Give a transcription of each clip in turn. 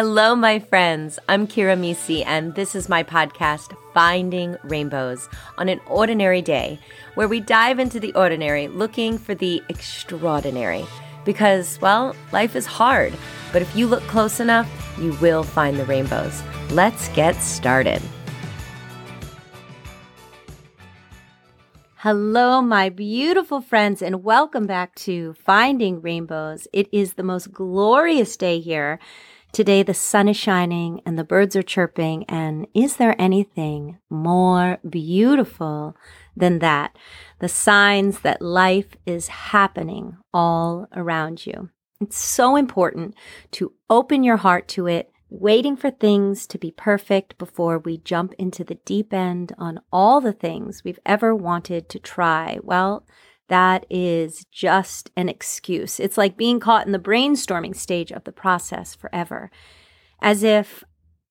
Hello, my friends. I'm Kira Mesi, and this is my podcast, Finding Rainbows, on an ordinary day, where we dive into the ordinary looking for the extraordinary. Because, well, life is hard, but if you look close enough, you will find the rainbows. Let's get started. Hello, my beautiful friends, and welcome back to Finding Rainbows. It is the most glorious day here Today, the sun is shining and the birds are chirping. And is there anything more beautiful than that? The signs that life is happening all around you. It's so important to open your heart to it, waiting for things to be perfect before we jump into the deep end on all the things we've ever wanted to try. Well, that is just an excuse. It's like being caught in the brainstorming stage of the process forever. As if,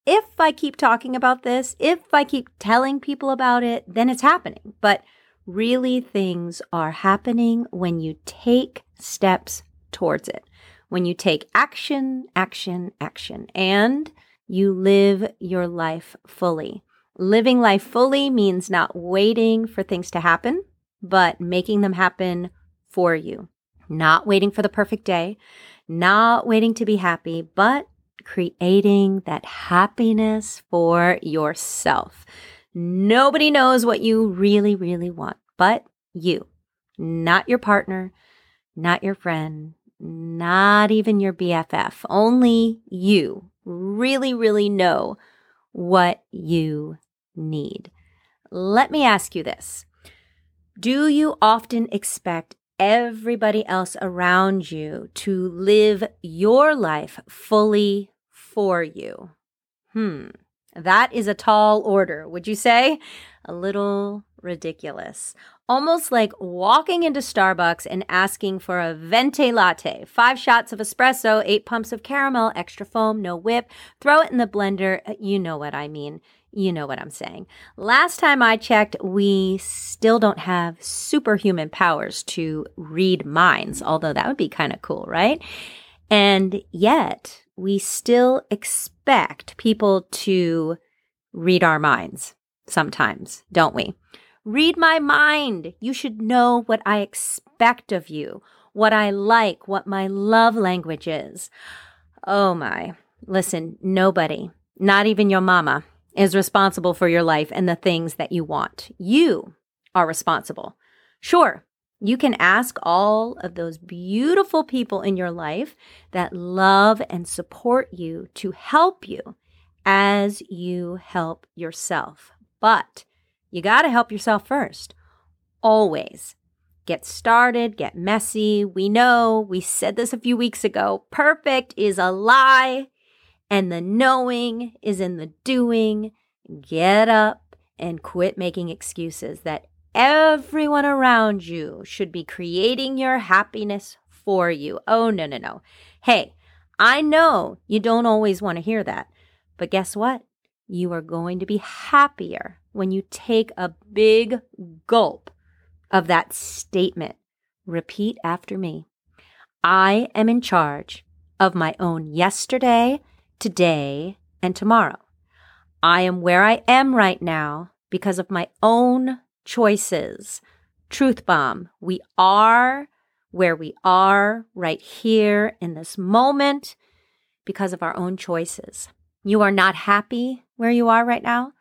if I keep talking about this, if I keep telling people about it, then it's happening. But really, things are happening when you take steps towards it, when you take action, action, action, and you live your life fully. Living life fully means not waiting for things to happen but making them happen for you. Not waiting for the perfect day, not waiting to be happy, but creating that happiness for yourself. Nobody knows what you really, really want, but you, not your partner, not your friend, not even your BFF. Only you really, really know what you need. Let me ask you this do you often expect everybody else around you to live your life fully for you? Hmm, that is a tall order, would you say? A little ridiculous. Almost like walking into Starbucks and asking for a venti latte, five shots of espresso, eight pumps of caramel, extra foam, no whip, throw it in the blender. You know what I mean. You know what I'm saying. Last time I checked, we still don't have superhuman powers to read minds, although that would be kind of cool, right? And yet, we still expect people to read our minds sometimes, don't we? Read my mind. You should know what I expect of you, what I like, what my love language is. Oh my. Listen, nobody, not even your mama, is responsible for your life and the things that you want. You are responsible. Sure, you can ask all of those beautiful people in your life that love and support you to help you as you help yourself. But you got to help yourself first. Always. Get started, get messy. We know, we said this a few weeks ago. Perfect is a lie and the knowing is in the doing. Get up and quit making excuses that everyone around you should be creating your happiness for you. Oh, no, no, no. Hey, I know you don't always want to hear that, but guess what? You are going to be happier when you take a big gulp of that statement. Repeat after me. I am in charge of my own yesterday today, and tomorrow. I am where I am right now because of my own choices. Truth bomb. We are where we are right here in this moment because of our own choices. You are not happy where you are right now?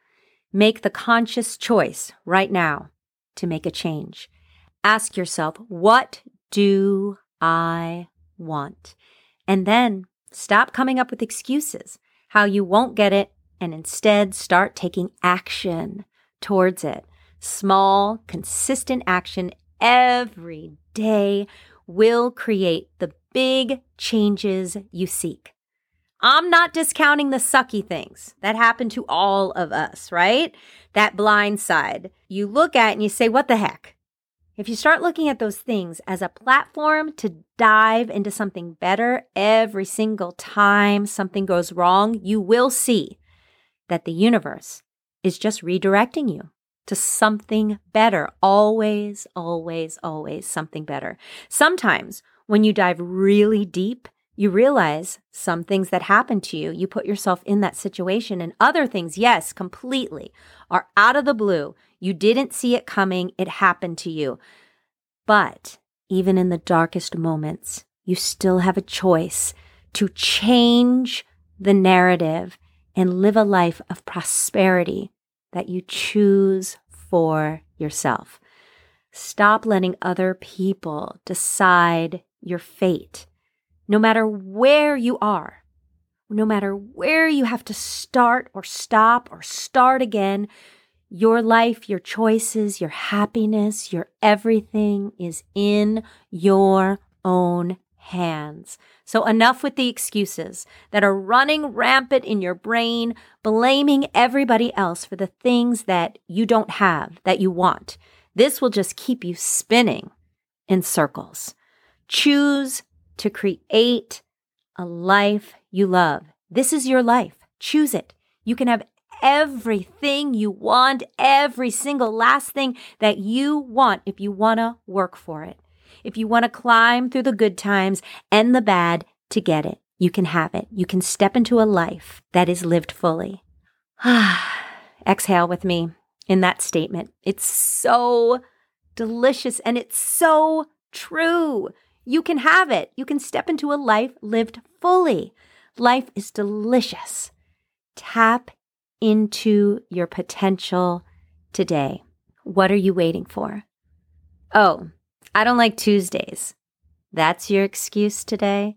Make the conscious choice right now to make a change. Ask yourself, what do I want? And then Stop coming up with excuses, how you won't get it, and instead start taking action towards it. Small, consistent action every day will create the big changes you seek. I'm not discounting the sucky things that happen to all of us, right? That blind side. You look at and you say, what the heck? If you start looking at those things as a platform to dive into something better every single time something goes wrong, you will see that the universe is just redirecting you to something better. Always, always, always something better. Sometimes when you dive really deep, you realize some things that happen to you, you put yourself in that situation, and other things, yes, completely, are out of the blue. You didn't see it coming, it happened to you. But even in the darkest moments, you still have a choice to change the narrative and live a life of prosperity that you choose for yourself. Stop letting other people decide your fate no matter where you are, no matter where you have to start or stop or start again, your life, your choices, your happiness, your everything is in your own hands. So, enough with the excuses that are running rampant in your brain, blaming everybody else for the things that you don't have, that you want. This will just keep you spinning in circles. Choose to create a life you love. This is your life. Choose it. You can have everything you want, every single last thing that you want if you want to work for it. If you want to climb through the good times and the bad to get it, you can have it. You can step into a life that is lived fully. Exhale with me in that statement. It's so delicious and it's so true. You can have it. You can step into a life lived fully. Life is delicious. Tap into your potential today. What are you waiting for? Oh, I don't like Tuesdays. That's your excuse today?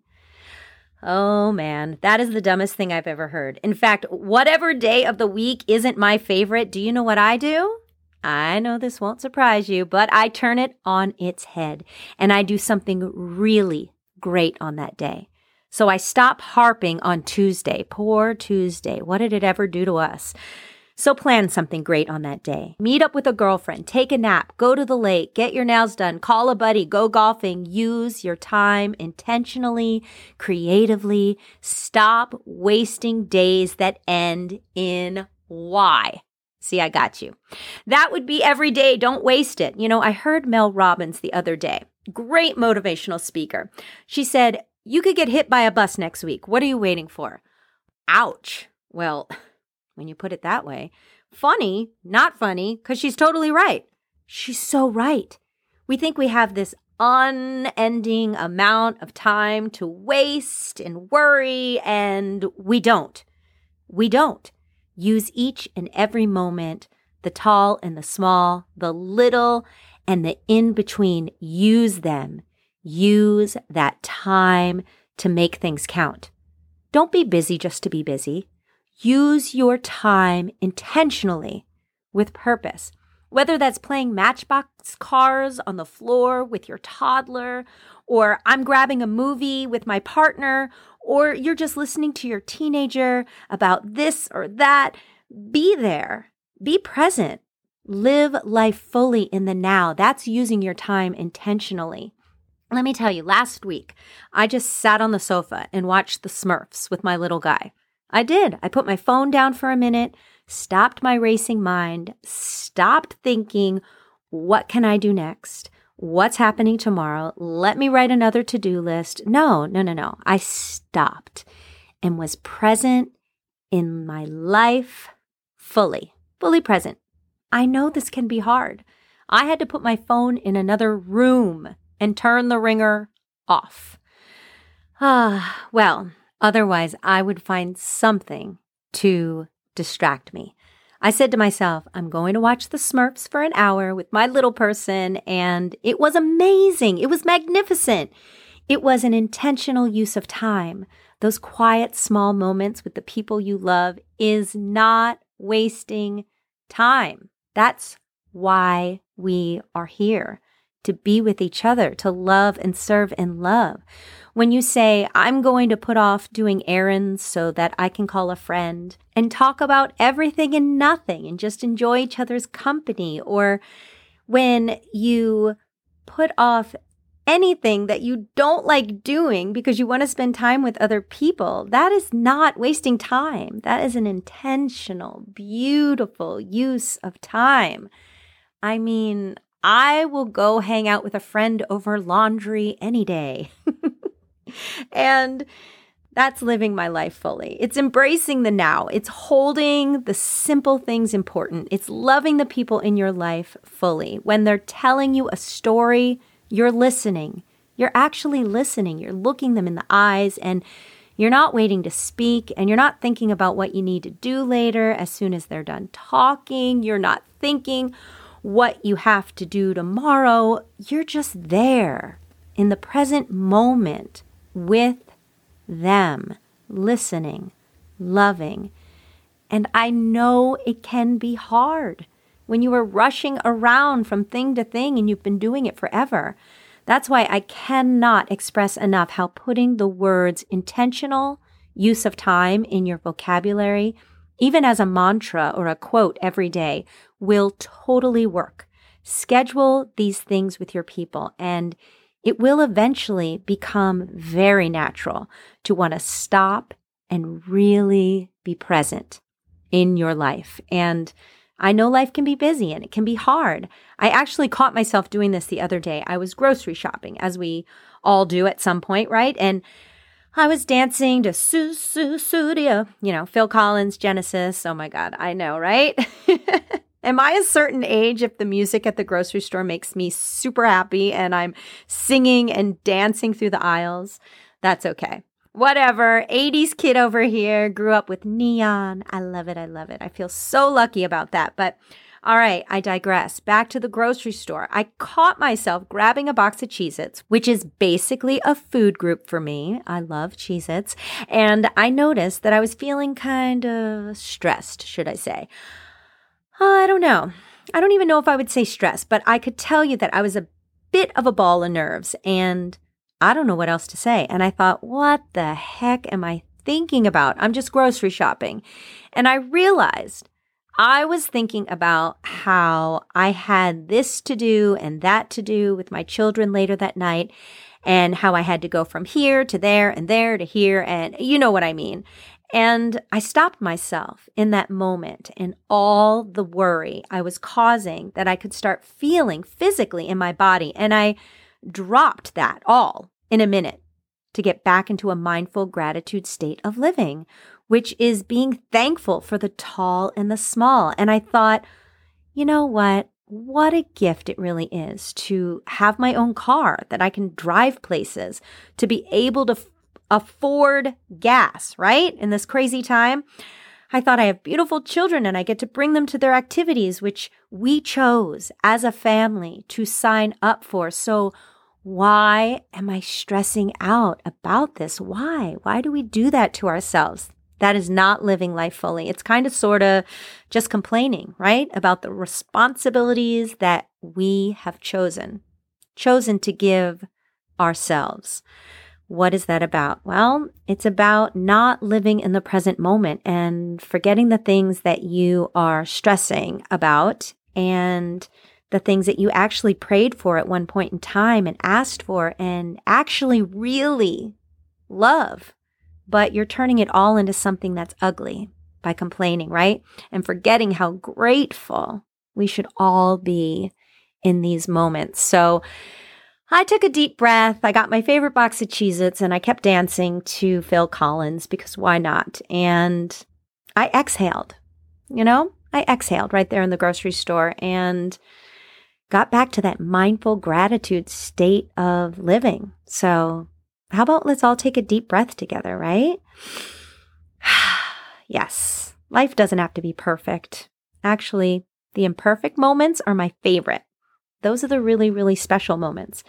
Oh man, that is the dumbest thing I've ever heard. In fact, whatever day of the week isn't my favorite, do you know what I do? I know this won't surprise you, but I turn it on its head and I do something really great on that day. So I stop harping on Tuesday. Poor Tuesday. What did it ever do to us? So plan something great on that day. Meet up with a girlfriend, take a nap, go to the lake, get your nails done, call a buddy, go golfing. Use your time intentionally, creatively. Stop wasting days that end in why. See, I got you. That would be every day. Don't waste it. You know, I heard Mel Robbins the other day. Great motivational speaker. She said, You could get hit by a bus next week. What are you waiting for? Ouch. Well, when you put it that way, funny, not funny, because she's totally right. She's so right. We think we have this unending amount of time to waste and worry, and we don't. We don't. Use each and every moment, the tall and the small, the little and the in between. Use them. Use that time to make things count. Don't be busy just to be busy. Use your time intentionally with purpose. Whether that's playing matchbox cars on the floor with your toddler, or I'm grabbing a movie with my partner, or you're just listening to your teenager about this or that, be there, be present, live life fully in the now. That's using your time intentionally. Let me tell you, last week, I just sat on the sofa and watched the Smurfs with my little guy. I did. I put my phone down for a minute, stopped my racing mind, stopped thinking, what can I do next? What's happening tomorrow? Let me write another to do list. No, no, no, no. I stopped and was present in my life fully, fully present. I know this can be hard. I had to put my phone in another room and turn the ringer off. Ah, well, otherwise I would find something to distract me. I said to myself, I'm going to watch the Smurfs for an hour with my little person, and it was amazing. It was magnificent. It was an intentional use of time. Those quiet, small moments with the people you love is not wasting time. That's why we are here to be with each other, to love and serve and love. When you say, I'm going to put off doing errands so that I can call a friend and talk about everything and nothing and just enjoy each other's company, or when you put off anything that you don't like doing because you want to spend time with other people, that is not wasting time. That is an intentional, beautiful use of time. I mean, I will go hang out with a friend over laundry any day. and that's living my life fully. It's embracing the now. It's holding the simple things important. It's loving the people in your life fully. When they're telling you a story, you're listening. You're actually listening. You're looking them in the eyes and you're not waiting to speak and you're not thinking about what you need to do later as soon as they're done talking. You're not thinking what you have to do tomorrow. You're just there in the present moment with them, listening, loving. And I know it can be hard when you are rushing around from thing to thing and you've been doing it forever. That's why I cannot express enough how putting the words intentional use of time in your vocabulary, even as a mantra or a quote every day, will totally work. Schedule these things with your people and it will eventually become very natural to want to stop and really be present in your life. And I know life can be busy and it can be hard. I actually caught myself doing this the other day. I was grocery shopping, as we all do at some point, right? And I was dancing to Sussudio, you know, Phil Collins, Genesis. Oh my God, I know, right? Am I a certain age if the music at the grocery store makes me super happy and I'm singing and dancing through the aisles? That's okay. Whatever. 80s kid over here, grew up with neon. I love it. I love it. I feel so lucky about that. But all right, I digress. Back to the grocery store. I caught myself grabbing a box of Cheez Its, which is basically a food group for me. I love Cheez Its. And I noticed that I was feeling kind of stressed, should I say. Uh, I don't know. I don't even know if I would say stress, but I could tell you that I was a bit of a ball of nerves and I don't know what else to say. And I thought, what the heck am I thinking about? I'm just grocery shopping. And I realized I was thinking about how I had this to do and that to do with my children later that night and how I had to go from here to there and there to here. And you know what I mean. And I stopped myself in that moment and all the worry I was causing that I could start feeling physically in my body. And I dropped that all in a minute to get back into a mindful gratitude state of living, which is being thankful for the tall and the small. And I thought, you know what? What a gift it really is to have my own car that I can drive places, to be able to afford gas, right? In this crazy time. I thought I have beautiful children and I get to bring them to their activities, which we chose as a family to sign up for. So, why am I stressing out about this? Why? Why do we do that to ourselves? That is not living life fully. It's kind of sort of just complaining, right? About the responsibilities that we have chosen, chosen to give ourselves. What is that about? Well, it's about not living in the present moment and forgetting the things that you are stressing about and the things that you actually prayed for at one point in time and asked for and actually really love, but you're turning it all into something that's ugly by complaining, right? And forgetting how grateful we should all be in these moments. So, I took a deep breath. I got my favorite box of Cheez Its and I kept dancing to Phil Collins because why not? And I exhaled, you know, I exhaled right there in the grocery store and got back to that mindful gratitude state of living. So, how about let's all take a deep breath together, right? yes, life doesn't have to be perfect. Actually, the imperfect moments are my favorite. Those are the really, really special moments.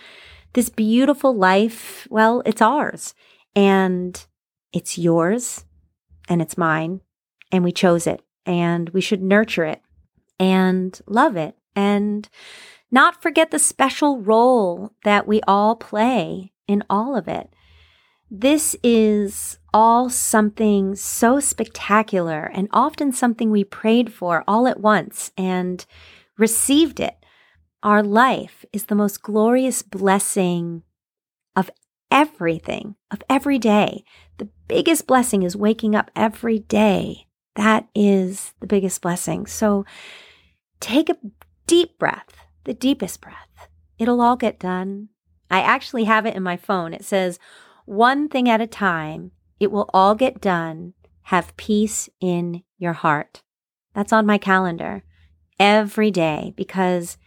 This beautiful life, well, it's ours and it's yours and it's mine and we chose it and we should nurture it and love it and not forget the special role that we all play in all of it. This is all something so spectacular and often something we prayed for all at once and received it our life is the most glorious blessing of everything, of every day. The biggest blessing is waking up every day. That is the biggest blessing. So take a deep breath, the deepest breath. It'll all get done. I actually have it in my phone. It says, one thing at a time. It will all get done. Have peace in your heart. That's on my calendar every day because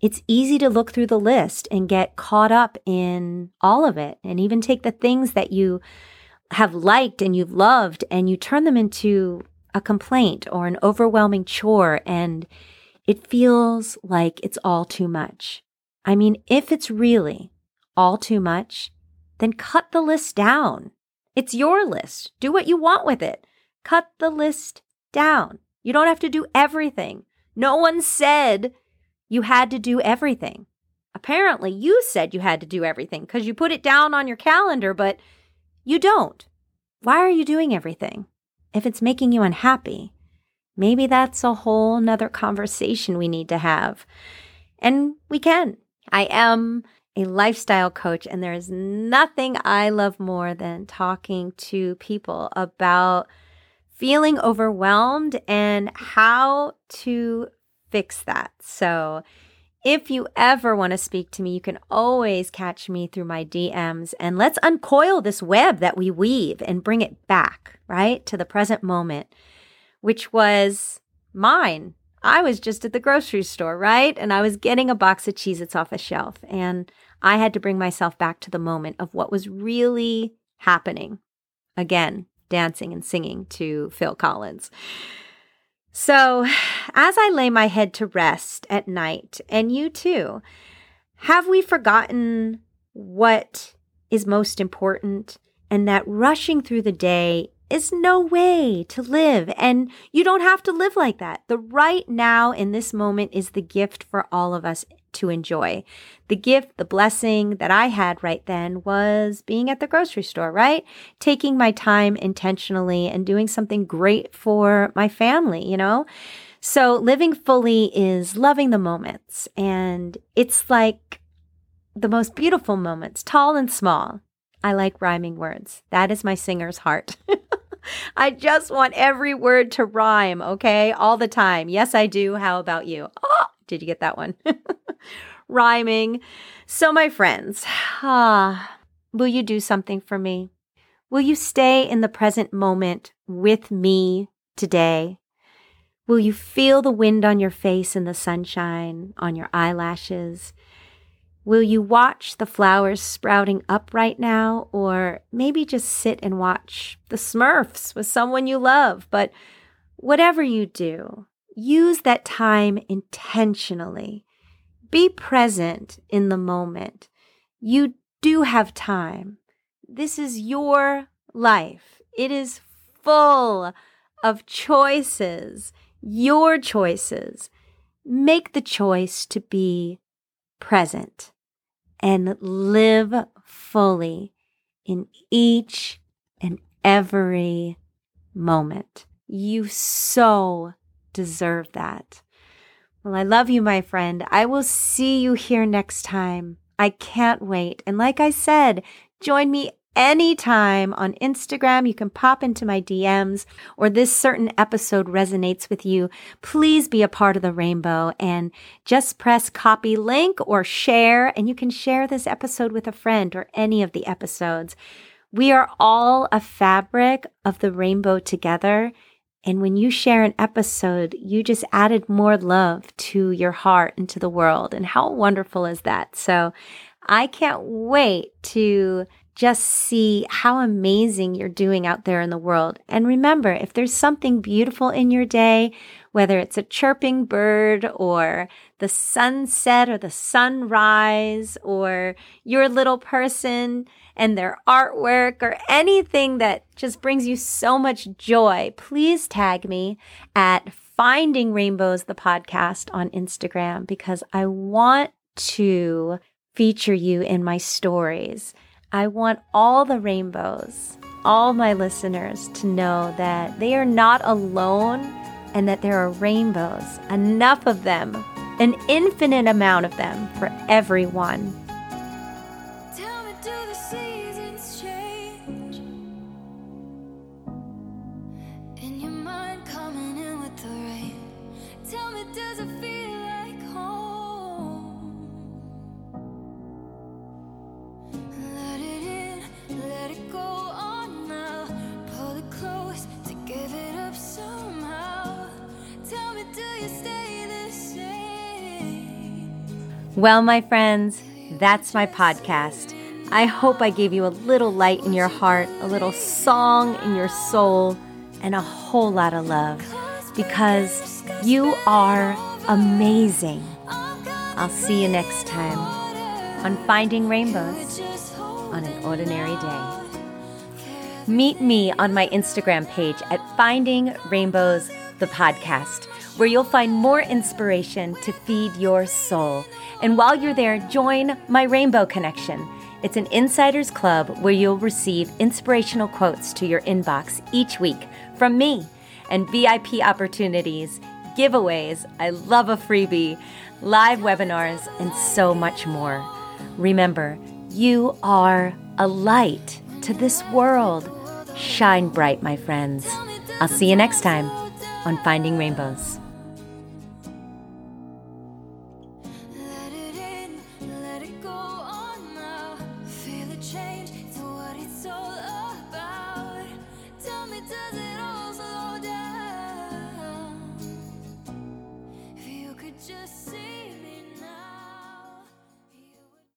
it's easy to look through the list and get caught up in all of it and even take the things that you have liked and you've loved and you turn them into a complaint or an overwhelming chore and it feels like it's all too much. I mean, if it's really all too much, then cut the list down. It's your list. Do what you want with it. Cut the list down. You don't have to do everything. No one said you had to do everything. Apparently, you said you had to do everything because you put it down on your calendar, but you don't. Why are you doing everything? If it's making you unhappy, maybe that's a whole nother conversation we need to have. And we can. I am a lifestyle coach, and there is nothing I love more than talking to people about feeling overwhelmed and how to fix that. So, if you ever want to speak to me, you can always catch me through my DMs and let's uncoil this web that we weave and bring it back, right, to the present moment, which was mine. I was just at the grocery store, right? And I was getting a box of Cheez Its off a shelf. And I had to bring myself back to the moment of what was really happening. Again, dancing and singing to Phil Collins. So, as I lay my head to rest at night, and you too, have we forgotten what is most important and that rushing through the day is no way to live. And you don't have to live like that. The right now in this moment is the gift for all of us to enjoy. The gift, the blessing that I had right then was being at the grocery store, right? Taking my time intentionally and doing something great for my family, you know? So living fully is loving the moments. And it's like the most beautiful moments, tall and small. I like rhyming words. That is my singer's heart. I just want every word to rhyme, okay? All the time. Yes, I do. How about you? Oh, did you get that one? Rhyming. So, my friends, ah, will you do something for me? Will you stay in the present moment with me today? Will you feel the wind on your face and the sunshine on your eyelashes? Will you watch the flowers sprouting up right now, or maybe just sit and watch the smurfs with someone you love? But whatever you do, use that time intentionally. Be present in the moment. You do have time. This is your life. It is full of choices, your choices. Make the choice to be present and live fully in each and every moment. You so deserve that. Well, I love you, my friend. I will see you here next time. I can't wait. And like I said, join me anytime on Instagram. You can pop into my DMs or this certain episode resonates with you. Please be a part of the rainbow and just press copy link or share, and you can share this episode with a friend or any of the episodes. We are all a fabric of the rainbow together. And when you share an episode, you just added more love to your heart and to the world. And how wonderful is that? So I can't wait to just see how amazing you're doing out there in the world. And remember, if there's something beautiful in your day, whether it's a chirping bird or the sunset or the sunrise or your little person and their artwork or anything that just brings you so much joy, please tag me at Finding Rainbows, the podcast on Instagram, because I want to feature you in my stories. I want all the rainbows, all my listeners to know that they are not alone and that there are rainbows, enough of them, an infinite amount of them for everyone. Well, my friends, that's my podcast. I hope I gave you a little light in your heart, a little song in your soul, and a whole lot of love because you are amazing. I'll see you next time on Finding Rainbows on an Ordinary Day. Meet me on my Instagram page at Finding Rainbows, the podcast where you'll find more inspiration to feed your soul. And while you're there, join my Rainbow Connection. It's an insiders club where you'll receive inspirational quotes to your inbox each week from me and VIP opportunities, giveaways. I love a freebie live webinars, and so much more. Remember, you are a light to this world. Shine bright, my friends. I'll see you next time on Finding Rainbows.